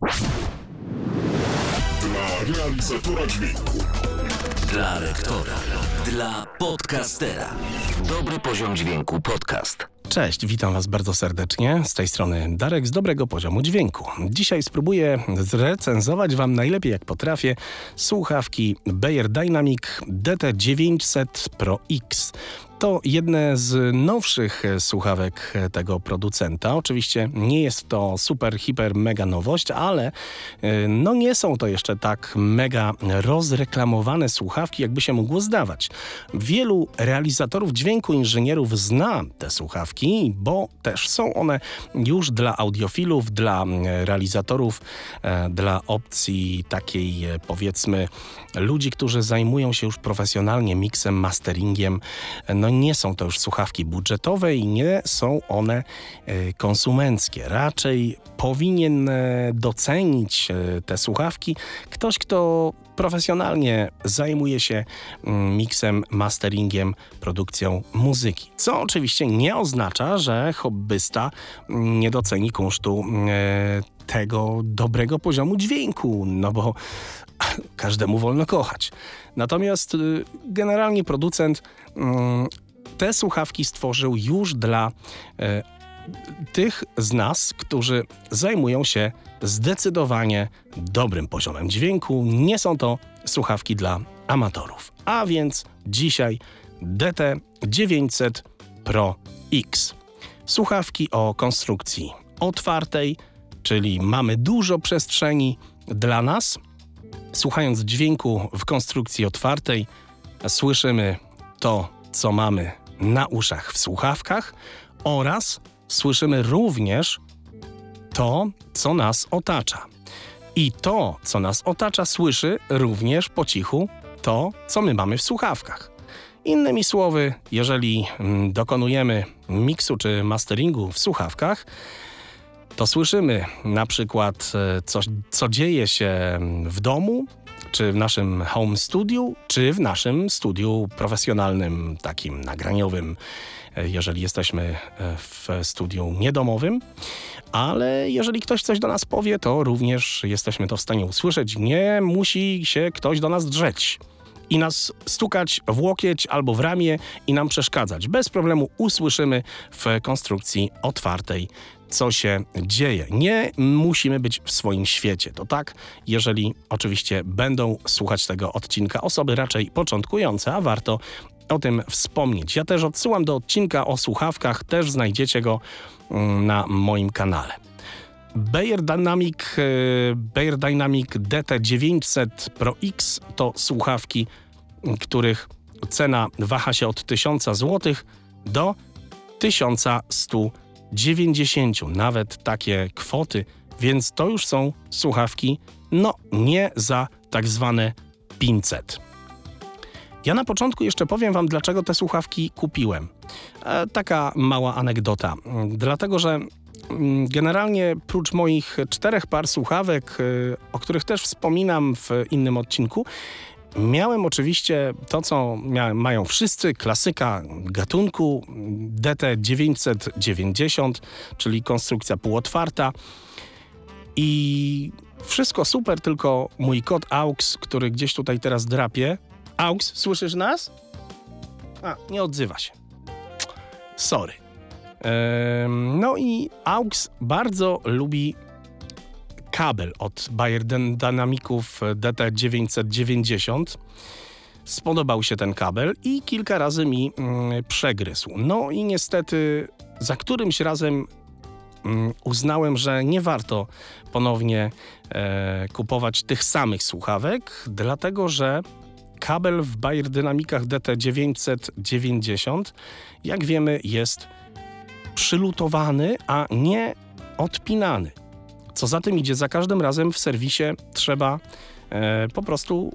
Dla realizatora dźwięku. Dla rektora. Dla podcastera. Dobry poziom dźwięku podcast. Cześć, witam Was bardzo serdecznie. Z tej strony Darek z dobrego poziomu dźwięku. Dzisiaj spróbuję zrecenzować Wam najlepiej jak potrafię słuchawki Bayer Dynamic DT900 Pro X. To jedne z nowszych słuchawek tego producenta. Oczywiście nie jest to super, hiper, mega nowość, ale y, no nie są to jeszcze tak mega rozreklamowane słuchawki, jakby się mogło zdawać. Wielu realizatorów dźwięku, inżynierów zna te słuchawki, bo też są one już dla audiofilów, dla realizatorów, e, dla opcji takiej powiedzmy ludzi, którzy zajmują się już profesjonalnie miksem, masteringiem. No nie są to już słuchawki budżetowe i nie są one e, konsumenckie. Raczej powinien e, docenić e, te słuchawki ktoś, kto profesjonalnie zajmuje się mm, miksem, masteringiem, produkcją muzyki. Co oczywiście nie oznacza, że hobbysta mm, nie doceni kunsztu tego dobrego poziomu dźwięku, no bo każdemu wolno kochać. Natomiast y, generalnie producent mm, te słuchawki stworzył już dla e, tych z nas, którzy zajmują się zdecydowanie dobrym poziomem dźwięku. Nie są to słuchawki dla amatorów. A więc dzisiaj DT900 Pro X. Słuchawki o konstrukcji otwartej, czyli mamy dużo przestrzeni dla nas. Słuchając dźwięku w konstrukcji otwartej, słyszymy to, co mamy na uszach w słuchawkach oraz słyszymy również to, co nas otacza. I to, co nas otacza, słyszy również po cichu to, co my mamy w słuchawkach. Innymi słowy, jeżeli mm, dokonujemy miksu czy masteringu w słuchawkach, to słyszymy na przykład, e, coś, co dzieje się w domu, czy w naszym home studiu, czy w naszym studiu profesjonalnym, takim nagraniowym, e, jeżeli jesteśmy e, w studiu niedomowym. Ale jeżeli ktoś coś do nas powie, to również jesteśmy to w stanie usłyszeć. Nie musi się ktoś do nas drzeć i nas stukać w łokieć albo w ramię i nam przeszkadzać. Bez problemu usłyszymy w konstrukcji otwartej co się dzieje. Nie musimy być w swoim świecie. To tak, jeżeli oczywiście będą słuchać tego odcinka osoby raczej początkujące, a warto o tym wspomnieć. Ja też odsyłam do odcinka o słuchawkach, też znajdziecie go mm, na moim kanale. Bayer Dynamic, e, Bayer Dynamic DT900 Pro X to słuchawki, których cena waha się od 1000 zł do 1100 zł 90, nawet takie kwoty, więc to już są słuchawki, no nie za tak zwane 500. Ja na początku jeszcze powiem Wam, dlaczego te słuchawki kupiłem. E, taka mała anegdota. Dlatego, że mm, generalnie prócz moich czterech par słuchawek, e, o których też wspominam w innym odcinku, Miałem oczywiście to, co mają wszyscy, klasyka gatunku DT990, czyli konstrukcja półotwarta. I wszystko super, tylko mój kot AUX, który gdzieś tutaj teraz drapie. AUX, słyszysz nas? A, nie odzywa się. Sorry. no i AUX bardzo lubi kabel od Bayer Dynamiców DT990. Spodobał się ten kabel i kilka razy mi mm, przegryzł. No i niestety za którymś razem mm, uznałem, że nie warto ponownie e, kupować tych samych słuchawek, dlatego że kabel w Bayer Dynamicach DT990, jak wiemy, jest przylutowany, a nie odpinany. Co za tym idzie, za każdym razem w serwisie trzeba e, po prostu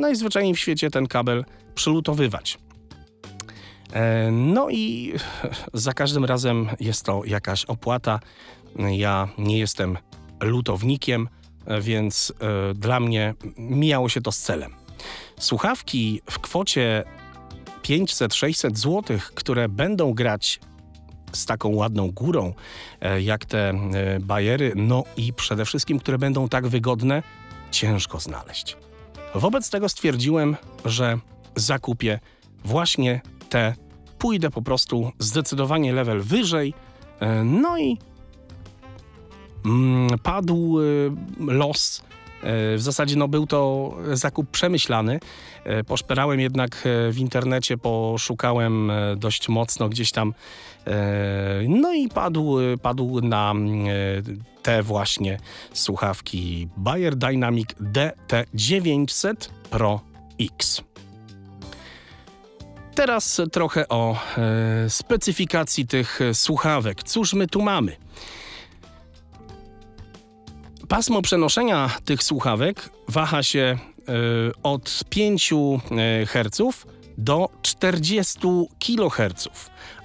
najzwyczajniej w świecie ten kabel przylutowywać. E, no i za każdym razem jest to jakaś opłata. Ja nie jestem lutownikiem, więc e, dla mnie mijało się to z celem. Słuchawki w kwocie 500-600 zł, które będą grać z taką ładną górą, e, jak te e, bajery, no i przede wszystkim, które będą tak wygodne, ciężko znaleźć. Wobec tego stwierdziłem, że zakupię właśnie te. Pójdę po prostu zdecydowanie level wyżej. e, No i mm, padł los. E, W zasadzie no, był to zakup przemyślany. E, Poszperałem jednak e, w internecie, poszukałem dość mocno gdzieś tam. No i padł, padł na mm, te właśnie słuchawki Bayer Dynamic DT900 Pro X. Teraz trochę o specyfikacji tych słuchawek. Cóż my tu mamy? Pasmo przenoszenia tych słuchawek waha się e, od 5 e, Hz do 40 kHz.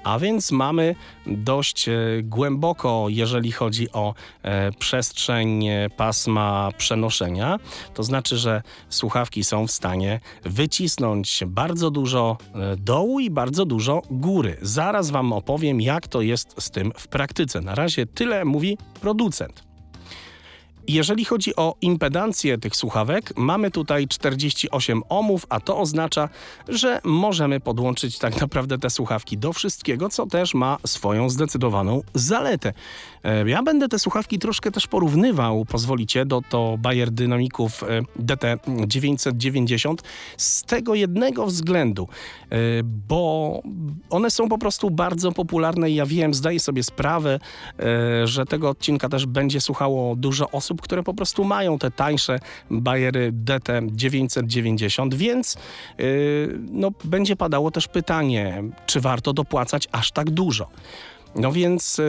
A więc mamy dość e, głęboko, jeżeli chodzi o e, przestrzeń e, pasma przenoszenia. To znaczy, że słuchawki są w stanie wycisnąć bardzo dużo e, dołu i bardzo dużo góry. Zaraz Wam opowiem, jak to jest z tym w praktyce. Na razie tyle mówi producent. Jeżeli chodzi o impedancję tych słuchawek, mamy tutaj 48 ohmów, a to oznacza, że możemy podłączyć tak naprawdę te słuchawki do wszystkiego, co też ma swoją zdecydowaną zaletę. E, Ja będę te słuchawki troszkę też porównywał, pozwolicie, do to Bayer Dynamików e, DT990 z tego jednego względu, e, bo one są po prostu bardzo popularne i ja wiem, zdaję sobie sprawę, że tego odcinka też będzie słuchało dużo osób, które po prostu mają te tańsze Bayery DT990, więc e, no, będzie padało też pytanie, czy warto dopłacać aż tak dużo. No więc e,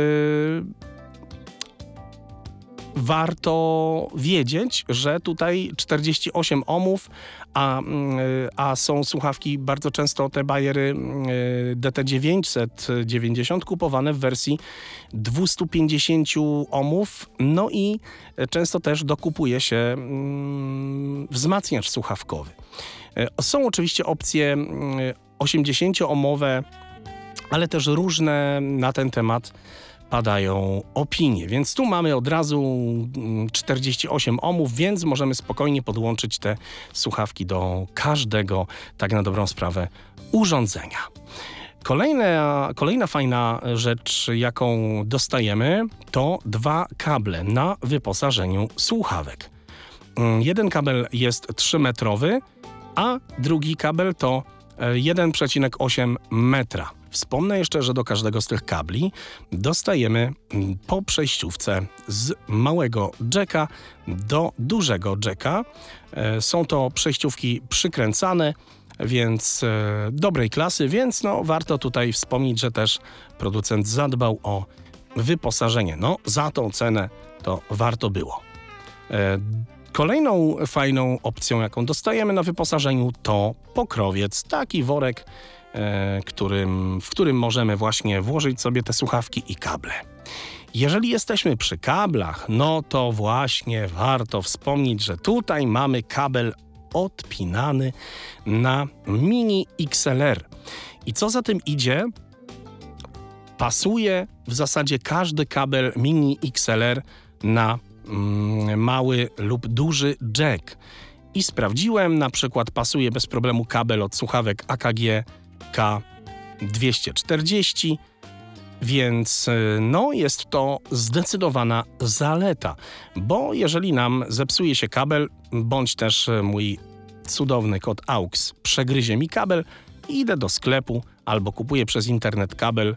warto wiedzieć, że tutaj 48 ohmów, a, mm, a są słuchawki bardzo często te Bayery mm, DT990 kupowane w wersji 250 ohmów, no i często też dokupuje się mm, wzmacniacz słuchawkowy. E, Są oczywiście opcje mm, 80-omowe, ale też różne na ten temat padają opinie. Więc tu mamy od razu mm, 48 ohmów, więc możemy spokojnie podłączyć te słuchawki do każdego, tak na dobrą sprawę, urządzenia. Kolejna, kolejna fajna rzecz, jaką dostajemy, to dwa kable na wyposażeniu słuchawek. Mm, Jeden kabel jest 3-metrowy, a drugi kabel to e, 1,8 metra. Wspomnę jeszcze, że do każdego z tych kabli dostajemy mm, po przejściówce z małego jacka do dużego jacka. E, Są to przejściówki przykręcane, więc e, dobrej klasy, więc no, warto tutaj wspomnieć, że też producent zadbał o wyposażenie. No, za tą cenę to warto było. E, Kolejną fajną opcją, jaką dostajemy na wyposażeniu, to pokrowiec. Taki worek, którym, w którym możemy właśnie włożyć sobie te słuchawki i kable. Jeżeli jesteśmy przy kablach, no to właśnie warto wspomnieć, że tutaj mamy kabel odpinany na mini XLR. I co za tym idzie, pasuje w zasadzie każdy kabel mini XLR na mm, mały lub duży jack. I sprawdziłem, na przykład pasuje bez problemu kabel od słuchawek AKG K240, więc y, no jest to zdecydowana zaleta, bo jeżeli nam zepsuje się kabel, bądź też y, mój cudowny kod AUX przegryzie mi kabel, idę do sklepu albo kupuję przez internet kabel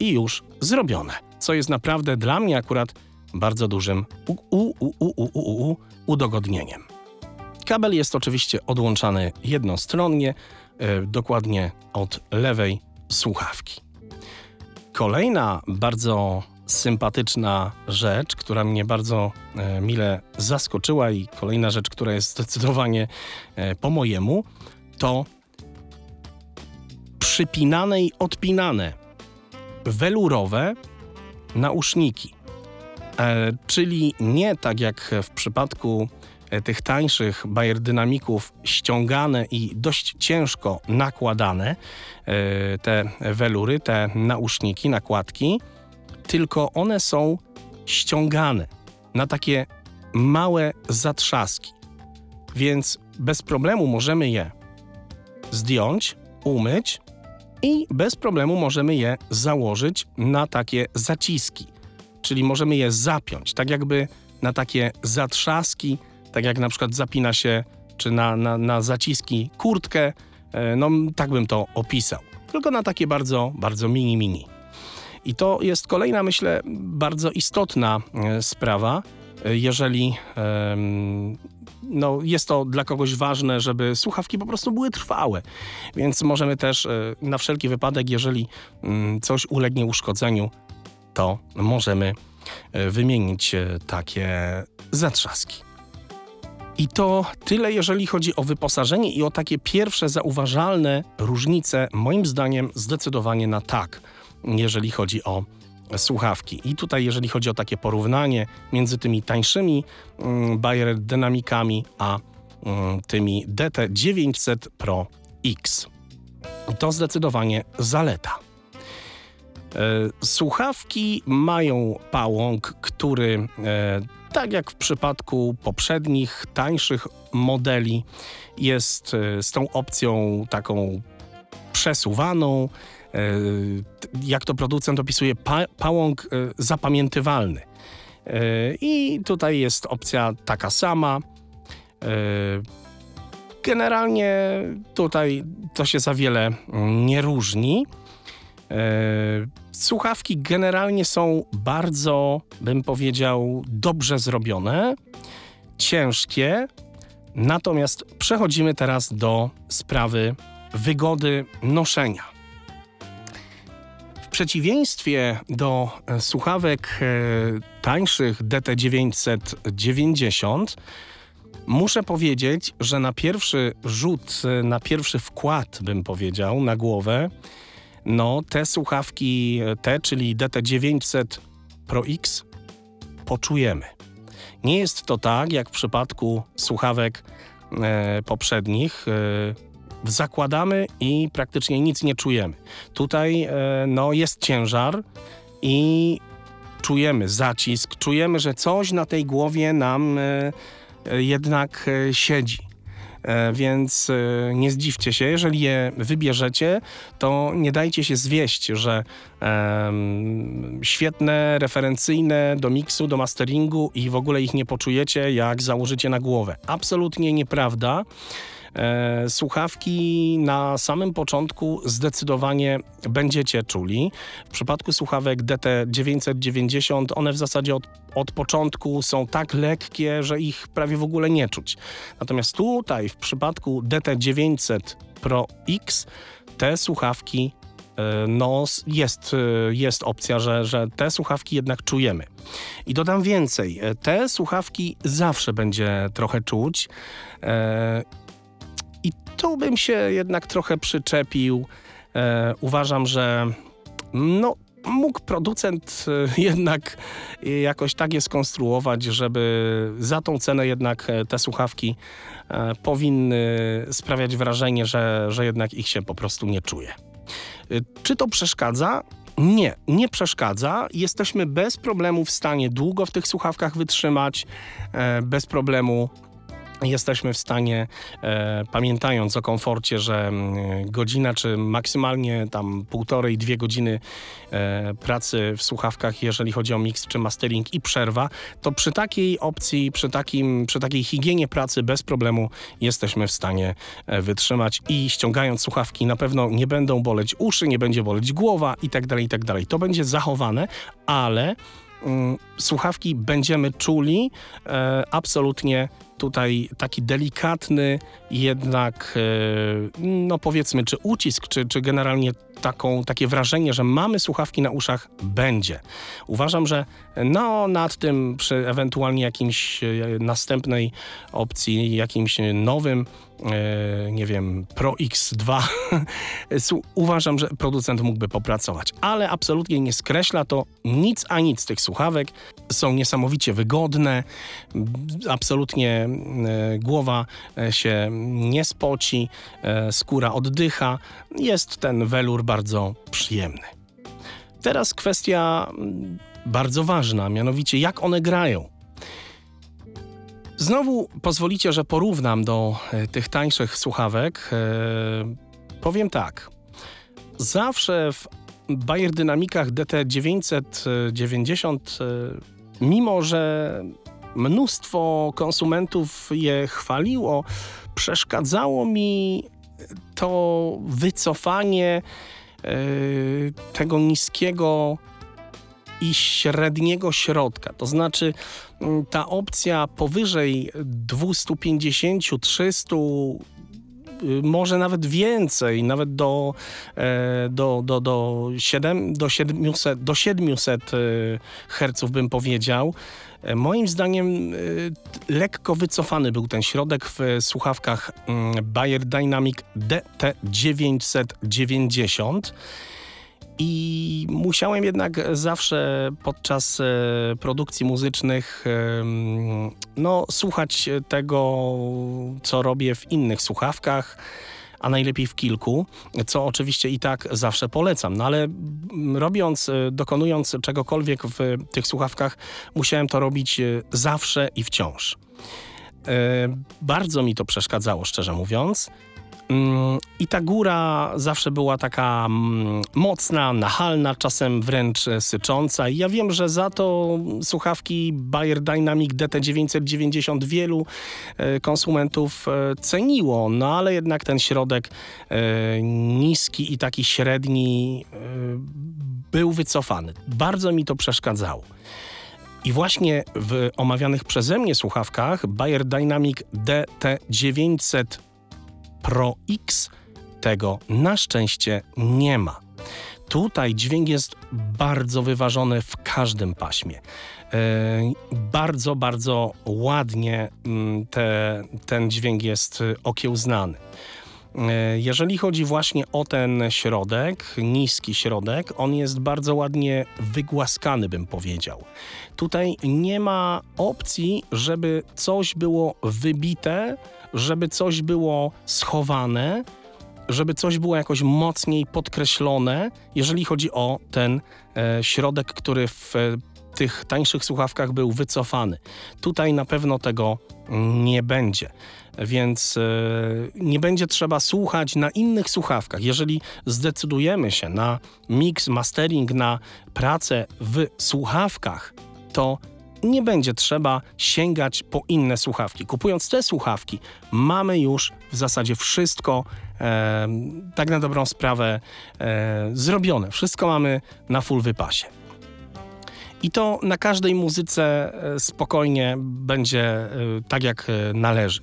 i już zrobione. Co jest naprawdę dla mnie akurat bardzo dużym u, u, u, u, u, u, udogodnieniem. Kabel jest oczywiście odłączany jednostronnie, dokładnie od lewej słuchawki. Kolejna bardzo sympatyczna rzecz, która mnie bardzo e, mile zaskoczyła i kolejna rzecz, która jest zdecydowanie e, po mojemu, to przypinane i odpinane welurowe nauszniki. E, czyli nie tak jak w przypadku e, tych tańszych Bayer Dynamików ściągane i dość ciężko nakładane, e, te welury, te nauszniki, nakładki, tylko one są ściągane na takie małe zatrzaski. Więc bez problemu możemy je zdjąć, umyć i bez problemu możemy je założyć na takie zaciski. Czyli możemy je zapiąć, tak jakby na takie zatrzaski, tak jak na przykład zapina się czy na, na, na zaciski kurtkę, e, no tak bym to opisał. Tylko na takie bardzo, bardzo mini, mini. I to jest kolejna, myślę, bardzo istotna e, sprawa, e, jeżeli no, jest to dla kogoś ważne, żeby słuchawki po prostu były trwałe. Więc możemy też na wszelki wypadek, jeżeli mm, coś ulegnie uszkodzeniu, to możemy wymienić takie zatrzaski. I to tyle, jeżeli chodzi o wyposażenie i o takie pierwsze zauważalne różnice, moim zdaniem zdecydowanie na tak, jeżeli chodzi o słuchawki. I tutaj, jeżeli chodzi o takie porównanie między tymi tańszymi mm, Bayer Dynamikami, a mm, tymi DT900 Pro X. To zdecydowanie zaleta. E, Słuchawki mają pałąk, który, e, tak jak w przypadku poprzednich, tańszych modeli, jest e, z tą opcją taką przesuwaną. e, Jak to producent opisuje, pa, pałąk e, zapamiętywalny. I tutaj jest opcja taka sama. Generalnie tutaj to się za wiele mm, nie różni. Słuchawki generalnie są bardzo, bym powiedział, dobrze zrobione, ciężkie. Natomiast przechodzimy teraz do sprawy wygody noszenia. W przeciwieństwie do e, słuchawek e, tańszych DT990, muszę powiedzieć, że na pierwszy rzut, e, na pierwszy wkład, bym powiedział, na głowę, no te słuchawki, te, czyli DT900 Pro X, poczujemy. Nie jest to tak, jak w przypadku słuchawek e, poprzednich. E, zakładamy i praktycznie nic nie czujemy. Tutaj e, no, jest ciężar i czujemy zacisk, czujemy, że coś na tej głowie nam e, e, jednak e, siedzi. E, Więc e, nie zdziwcie się, jeżeli je wybierzecie, to nie dajcie się zwieść, że świetne, referencyjne do miksu, do masteringu i w ogóle ich nie poczujecie, jak założycie na głowę. Absolutnie nieprawda. E, słuchawki na samym początku zdecydowanie będziecie czuli. W przypadku słuchawek DT990 one w zasadzie od, od początku są tak lekkie, że ich prawie w ogóle nie czuć. Natomiast tutaj w przypadku DT900 Pro X te słuchawki e, no, jest, e, jest opcja, że, że te słuchawki jednak czujemy. I dodam więcej, e, te słuchawki zawsze będzie trochę czuć. Tu bym się jednak trochę przyczepił. E, uważam, że no, mógł producent e, jednak e, jakoś tak je skonstruować, żeby za tą cenę jednak e, te słuchawki powinny sprawiać wrażenie, że, że jednak ich się po prostu nie czuje. Czy to przeszkadza? Nie, nie przeszkadza. Jesteśmy bez problemu w stanie długo w tych słuchawkach wytrzymać, bez problemu. Jesteśmy w stanie, e, pamiętając o komforcie, że mm, godzina czy maksymalnie tam półtorej, dwie godziny e, pracy w słuchawkach, jeżeli chodzi o mix czy mastering i przerwa, to przy takiej opcji, przy, takim, przy takiej higienie pracy bez problemu jesteśmy w stanie e, wytrzymać i ściągając słuchawki na pewno nie będą boleć uszy, nie będzie boleć głowa i tak dalej, i tak dalej. To będzie zachowane, ale mm, słuchawki będziemy czuli e, absolutnie tutaj taki delikatny jednak, e, no powiedzmy, czy ucisk, czy, czy generalnie taką, takie wrażenie, że mamy słuchawki na uszach, będzie. Uważam, że no nad tym przy ewentualnie jakimś e, następnej opcji, jakimś nowym, e, nie wiem, Pro X2, su- uważam, że producent mógłby popracować. Ale absolutnie nie skreśla to nic a nic tych słuchawek. Są niesamowicie wygodne, absolutnie e, głowa e, się nie spoci, e, skóra oddycha. Jest ten welur bardzo przyjemny. Teraz kwestia mm, bardzo ważna, mianowicie jak one grają. Znowu pozwolicie, że porównam do tych tańszych słuchawek. Powiem tak. Zawsze w Bayer Dynamikach DT990, e, mimo że mnóstwo konsumentów je chwaliło, przeszkadzało mi to wycofanie e, tego niskiego i średniego środka. To znaczy ta opcja powyżej 250, 300 y, może nawet więcej, nawet do, e, do, do, do, 7, do 700, do 700 y, Hz bym powiedział. E, Moim zdaniem y, lekko wycofany był ten środek w słuchawkach mm, Bayer Dynamic DT990 i musiałem jednak zawsze podczas e, produkcji muzycznych no, słuchać tego, co robię w innych słuchawkach, a najlepiej w kilku, co oczywiście i tak zawsze polecam. No ale mm, robiąc, e, dokonując czegokolwiek w tych słuchawkach, musiałem to robić e, zawsze i wciąż. Bardzo mi to przeszkadzało, szczerze mówiąc. Mm, I ta góra zawsze była taka mm, mocna, nachalna, czasem wręcz sycząca. I ja wiem, że za to słuchawki Bayer Dynamic DT990 wielu e, konsumentów e, ceniło, no ale jednak ten środek e, niski i taki średni był wycofany. Bardzo mi to przeszkadzało. I właśnie w omawianych przeze mnie słuchawkach Bayer Dynamic DT900 Pro X tego na szczęście nie ma. Tutaj dźwięk jest bardzo wyważony w każdym paśmie. E, bardzo, bardzo ładnie mm, te, ten dźwięk jest y, okiełznany. E, Jeżeli chodzi właśnie o ten środek, niski środek, on jest bardzo ładnie wygłaskany, bym powiedział. Tutaj nie ma opcji, żeby coś było wybite, żeby coś było schowane, żeby coś było jakoś mocniej podkreślone, jeżeli chodzi o ten e, środek, który w e, tych tańszych słuchawkach był wycofany. Tutaj na pewno tego nie będzie. Więc e, nie będzie trzeba słuchać na innych słuchawkach. Jeżeli zdecydujemy się na mix, mastering, na pracę w słuchawkach, to nie będzie trzeba sięgać po inne słuchawki. Kupując te słuchawki, mamy już w zasadzie wszystko e, tak na dobrą sprawę e, zrobione. Wszystko mamy na full wypasie. I to na każdej muzyce e, spokojnie będzie e, tak, jak e, należy.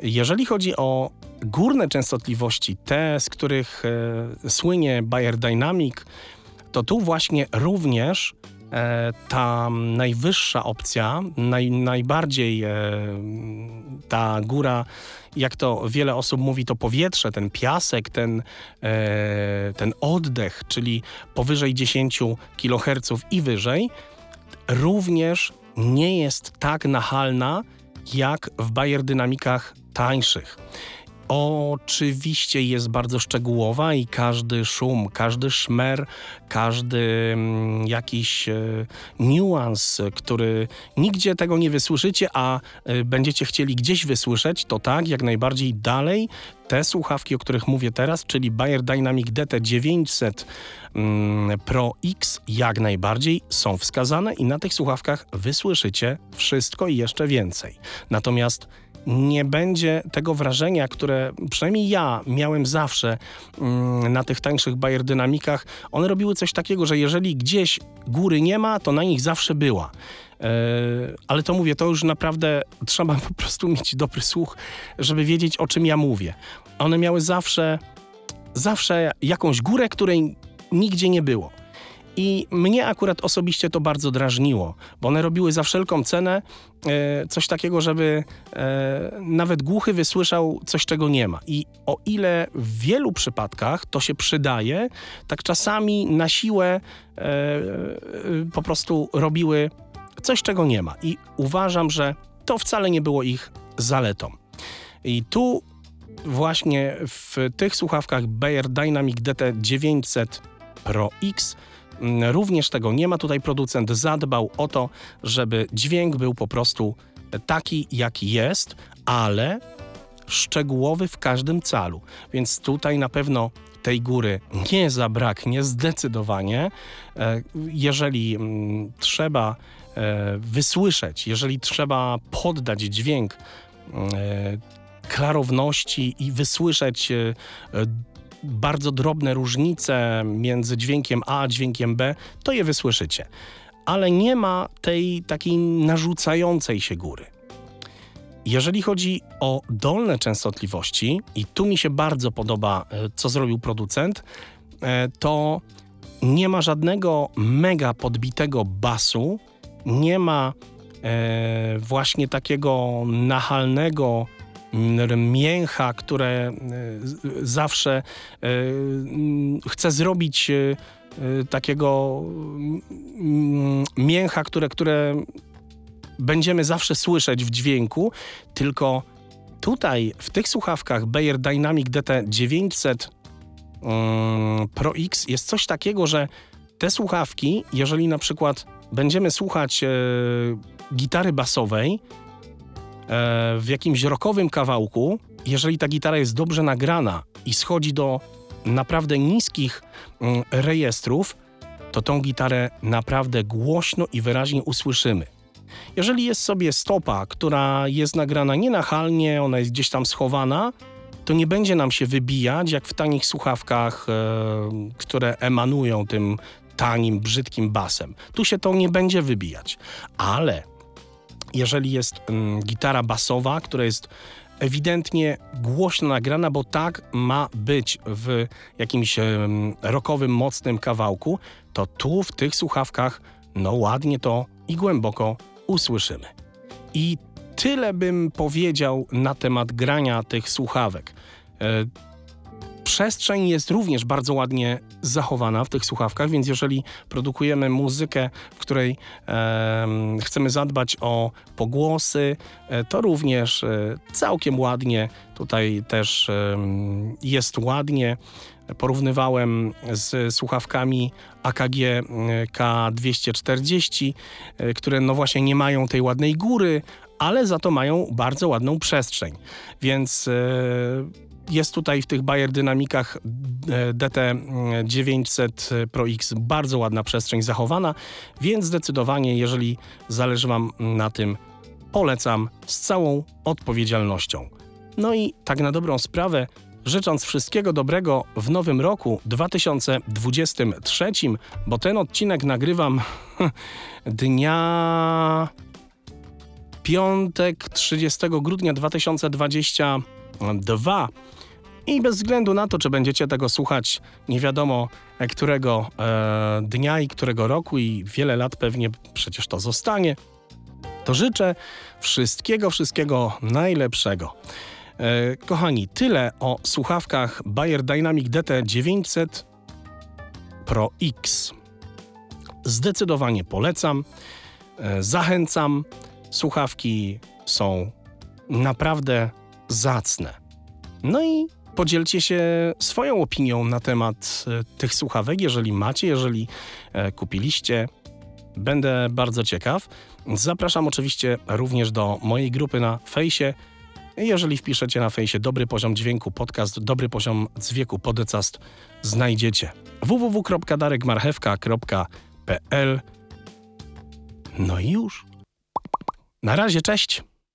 Jeżeli chodzi o górne częstotliwości, te, z których słynie Bayer Dynamic, to tu właśnie również ta najwyższa opcja, naj, najbardziej e, ta góra, jak to wiele osób mówi, to powietrze, ten piasek, ten, e, ten oddech, czyli powyżej 10 kHz i wyżej, również nie jest tak nachalna jak w Bayer Dynamikach tańszych. Oczywiście jest bardzo szczegółowa i każdy szum, każdy szmer, każdy mm, jakiś e, niuans, który nigdzie tego nie wysłyszycie, a e, będziecie chcieli gdzieś wysłyszeć, to tak, jak najbardziej dalej te słuchawki, o których mówię teraz, czyli Bayer Dynamic DT900 mm, Pro X, jak najbardziej są wskazane i na tych słuchawkach wysłyszycie wszystko i jeszcze więcej. Natomiast nie będzie tego wrażenia, które przynajmniej ja miałem zawsze mm, na tych tańszych Bayer Dynamikach. One robiły coś takiego, że jeżeli gdzieś góry nie ma, to na nich zawsze była. E, ale to mówię, to już naprawdę trzeba po prostu mieć dobry słuch, żeby wiedzieć, o czym ja mówię. One miały zawsze, zawsze jakąś górę, której nigdzie nie było. I mnie akurat osobiście to bardzo drażniło, bo one robiły za wszelką cenę e, coś takiego, żeby e, nawet głuchy wysłyszał coś, czego nie ma. I o ile w wielu przypadkach to się przydaje, tak czasami na siłę e, e, po prostu robiły coś, czego nie ma. I uważam, że to wcale nie było ich zaletą. I tu właśnie w tych słuchawkach Bayer Dynamic DT900 Pro X również tego nie ma. Tutaj producent zadbał o to, żeby dźwięk był po prostu taki, jaki jest, ale szczegółowy w każdym calu. Więc tutaj na pewno tej góry nie zabraknie zdecydowanie. E, Jeżeli mm, trzeba e, wysłyszeć, jeżeli trzeba poddać dźwięk e, klarowności i wysłyszeć bardzo drobne różnice między dźwiękiem A a dźwiękiem B, to je wysłyszycie. Ale nie ma tej takiej narzucającej się góry. Jeżeli chodzi o dolne częstotliwości, i tu mi się bardzo podoba, e, co zrobił producent, e, to nie ma żadnego mega podbitego basu, nie ma e, właśnie takiego nachalnego mięcha, które e, zawsze e, mm, chce zrobić e, takiego mm, mięcha, które, które będziemy zawsze słyszeć w dźwięku, tylko tutaj w tych słuchawkach Bayer Dynamic DT900 mm, Pro X jest coś takiego, że te słuchawki, jeżeli na przykład będziemy słuchać gitary basowej w jakimś rockowym kawałku, jeżeli ta gitara jest dobrze nagrana i schodzi do naprawdę niskich mm, rejestrów, to tą gitarę naprawdę głośno i wyraźnie usłyszymy. Jeżeli jest sobie stopa, która jest nagrana nienachalnie, ona jest gdzieś tam schowana, to nie będzie nam się wybijać jak w tanich słuchawkach, e, które emanują tym tanim, brzydkim basem. Tu się to nie będzie wybijać. Ale jeżeli jest mm, gitara basowa, która jest ewidentnie głośno nagrana, bo tak ma być w jakimś em, rockowym, mocnym kawałku, to tu w tych słuchawkach no ładnie to i głęboko usłyszymy. I tyle bym powiedział na temat grania tych słuchawek. E, Przestrzeń jest również bardzo ładnie zachowana w tych słuchawkach, więc jeżeli produkujemy muzykę, w której em, chcemy zadbać o pogłosy, e, to również e, całkiem ładnie tutaj też jest ładnie. Porównywałem z słuchawkami AKG e, K240, e, które no właśnie nie mają tej ładnej góry, ale za to mają bardzo ładną przestrzeń. Więc e, jest tutaj w tych Bayer Dynamikach e, DT900 Pro X bardzo ładna przestrzeń zachowana, więc zdecydowanie, jeżeli zależy Wam na tym, polecam z całą odpowiedzialnością. No i tak na dobrą sprawę, życząc wszystkiego dobrego w nowym roku 2023, bo ten odcinek nagrywam dnia piątek 30 grudnia 2022 i bez względu na to, czy będziecie tego słuchać nie wiadomo e, którego e, dnia i którego roku i wiele lat pewnie przecież to zostanie, to życzę wszystkiego, wszystkiego najlepszego. E, kochani, tyle o słuchawkach Bayer Dynamic DT900 Pro X. Zdecydowanie polecam, e, zachęcam. Słuchawki są naprawdę zacne. No i podzielcie się swoją opinią na temat e, tych słuchawek, jeżeli macie, jeżeli e, kupiliście. Będę bardzo ciekaw. Zapraszam oczywiście również do mojej grupy na fejsie. Jeżeli wpiszecie na fejsie Dobry Poziom Dźwięku Podcast, Dobry Poziom Dźwięku Podcast, znajdziecie www.darekmarchewka.pl No i już. Na razie, cześć!